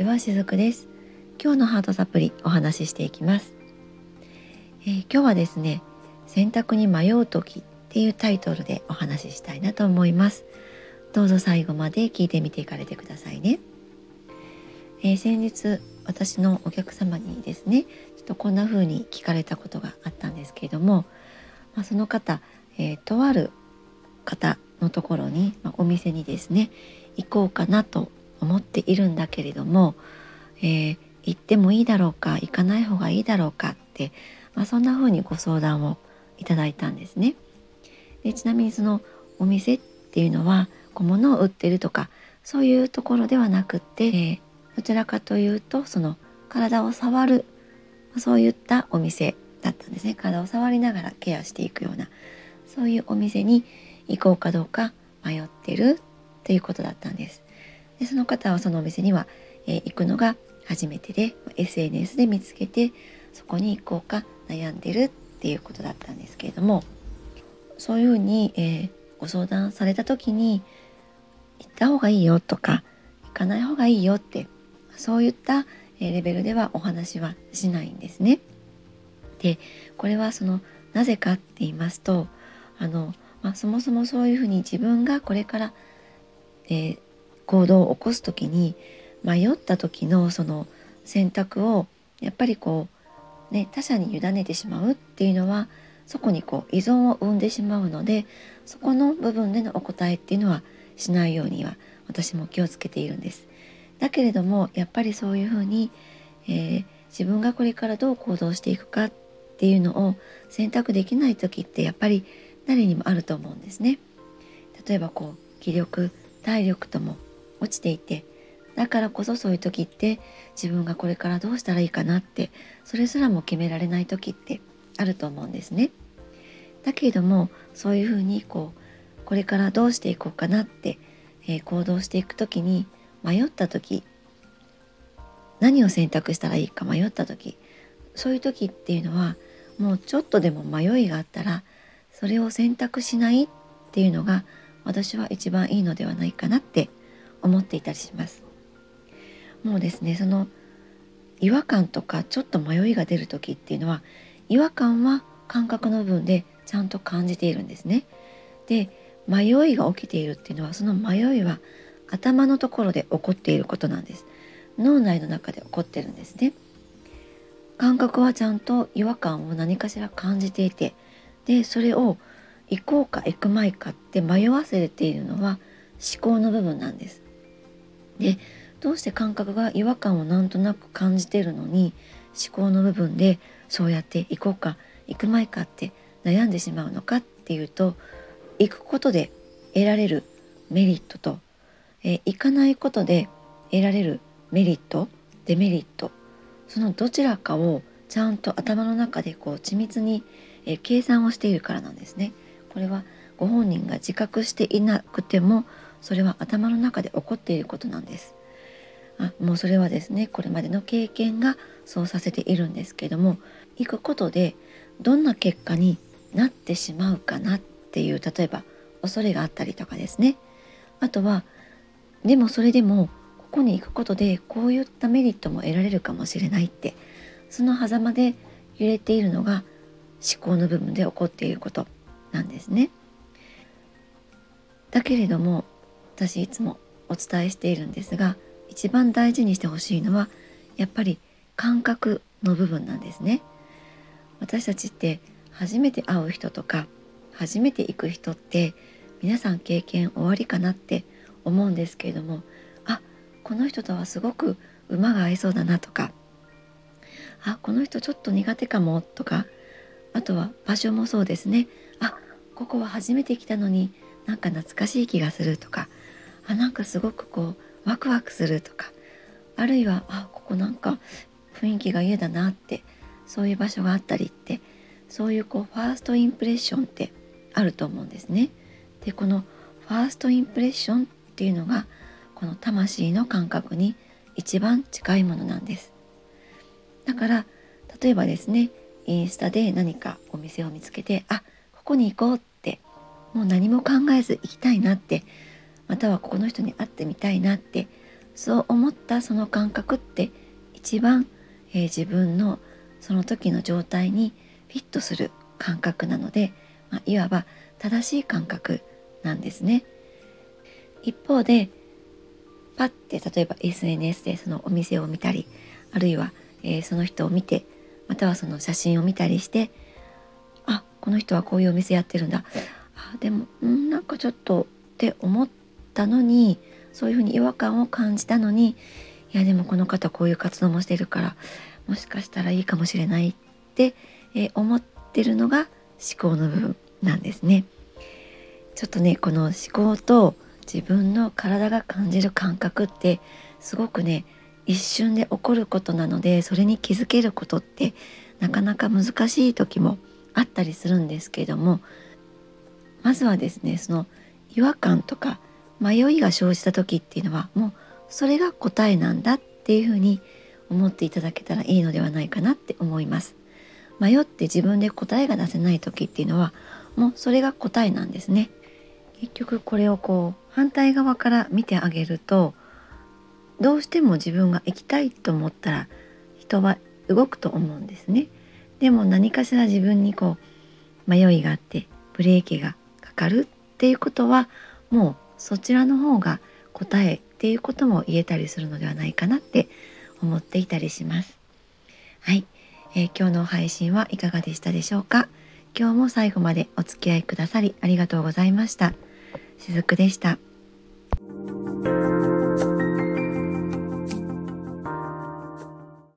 ちはしずくです。今日のハートサプリお話ししていきます、えー、今日はですね選択に迷う時っていうタイトルでお話ししたいなと思います。どうぞ最後まで聞いてみていかれてくださいね、えー、先日私のお客様にですねちょっとこんな風に聞かれたことがあったんですけれども、まあ、その方、えー、とある方のところに、まあ、お店にですね行こうかなと思っているんだけれども、えー、行ってもいいだろうか行かない方がいいだろうかって、まあ、そんな風にご相談をいただいたんですね。でちなみにそのお店っていうのはこう物を売ってるとかそういうところではなくって、えー、どちらかというとその体を触るそういったお店だったんですね体を触りながらケアしていくようなそういうお店に行こうかどうか迷ってるっていうことだったんです。でその方はそのお店には、えー、行くのが初めてで SNS で見つけてそこに行こうか悩んでるっていうことだったんですけれどもそういうふうに、えー、ご相談された時に行った方がいいよとか行かない方がいいよってそういったレベルではお話はしないんですね。でこれはそのなぜかって言いますとあの、まあ、そもそもそういうふうに自分がこれから、えー、行動を起こす時に迷った時のその選択をやっぱりこうね他者に委ねてしまうっていうのはそこにこう依存を生んでしまうのでそこの部分でのお答えっていうのはしないようには私も気をつけているんです。だけれどもやっぱりそういうふうに、えー、自分がこれからどう行動していくかっていうのを選択できない時ってやっぱり誰にもあると思うんですね。例えばこう気力体力とも落ちていてだからこそそういう時って自分がこれからどうしたらいいかなってそれすらも決められない時ってあると思うんですね。だけれどもそういうふうにこうこれからどうしていこうかなって、えー、行動していく時に迷った時何を選択したらいいか迷った時そういう時っていうのはもうちょっとでも迷いがあったらそれを選択しないっていうのが私は一番いいのではないかなって思っていたりします。もうですねその違和感とかちょっと迷いが出る時っていうのは違和感は感覚の部分でちゃんと感じているんですね。で迷いが起きているっていうのはその迷いは頭のところで起こっていることなんです。脳内の中で起こってるんですね。感覚はちゃんと違和感を何かしら感じていてでそれを行こうか行くまいかって迷わせているのは思考の部分なんです。でどうして感覚が違和感をなんとなく感じてるのに思考の部分でそうやって行こうか行くまいかって悩んでしまうのかっていうと行くことで得られるメリットと、えー、行かないことで得られるメリットデメリットそのどちらかをちゃんと頭の中でこう緻密に、えー、計算をしているからなんですね。これはご本人が自覚していなくてもそれは頭の中で起こっていることなんですあもうそれはですねこれまでの経験がそうさせているんですけども行くことでどんな結果になってしまうかなっていう例えば恐れがあったりとかですねあとはでもそれでもここに行くことでこういったメリットも得られるかもしれないってその狭間で揺れているのが思考の部分で起こっていることなんですね。だけれども私いつもお伝えしているんですが一番大事にしてほしいのはやっぱり感覚の部分なんですね。私たちって初めて会う人とか初めて行く人って皆さん経験終わりかなって思うんですけれどもあこの人とはすごく馬が合いそうだなとかあこの人ちょっと苦手かもとかあとは場所もそうですねあここは初めて来たのになんか懐かしい気がするとかあなんかすごくこうワクワクするとかあるいはあここなんか雰囲気が嫌だなってそういう場所があったりってそういうこうファーストインプレッションってあると思うんですね。でこのファーストインプレッションっていうのがこの魂の感覚に一番近いものなんです。だから例えばですねインスタで何かお店を見つけてあここに行こうってもう何も考えず行きたいなってまたはここの人に会ってみたいなってそう思ったその感覚って一番、えー、自分のその時の状態にフィットする感覚なので、まあ、いわば正しい感覚なんですね。一方でパッて例えば SNS でそのお店を見たりあるいは、えー、その人を見てまたはその写真を見たりしてあこの人はこういうお店やってるんだあでもんなんかちょっとって思ったのにそういうふうに違和感を感じたのにいやでもこの方こういう活動もしてるからもしかしたらいいかもしれないって、え、思ってるのが思考の部分なんですね。ちょっとねこの思考と自分の体が感じる感覚ってすごくね一瞬で起こることなのでそれに気づけることってなかなか難しい時もあったりするんですけれどもまずはですねその違和感とか迷いが生じた時っていうのはもうそれが答えなんだっていうふうに思っていただけたらいいのではないかなって思います。迷って自分で答えが出せない時っていうのはもうそれが答えなんですね。結局これをこう反対側から見てあげるとどうしても自分が行きたいと思ったら人は動くと思うんですね。でも何かしら自分にこう迷いがあってブレーキがかかるっていうことはもうそちらの方が答えっていうことも言えたりするのではないかなって思っていたりします。はい、えー、今日の配信はいかがでしたでしょうか？今日も最後までお付き合いくださりありがとうございました。しずくでした。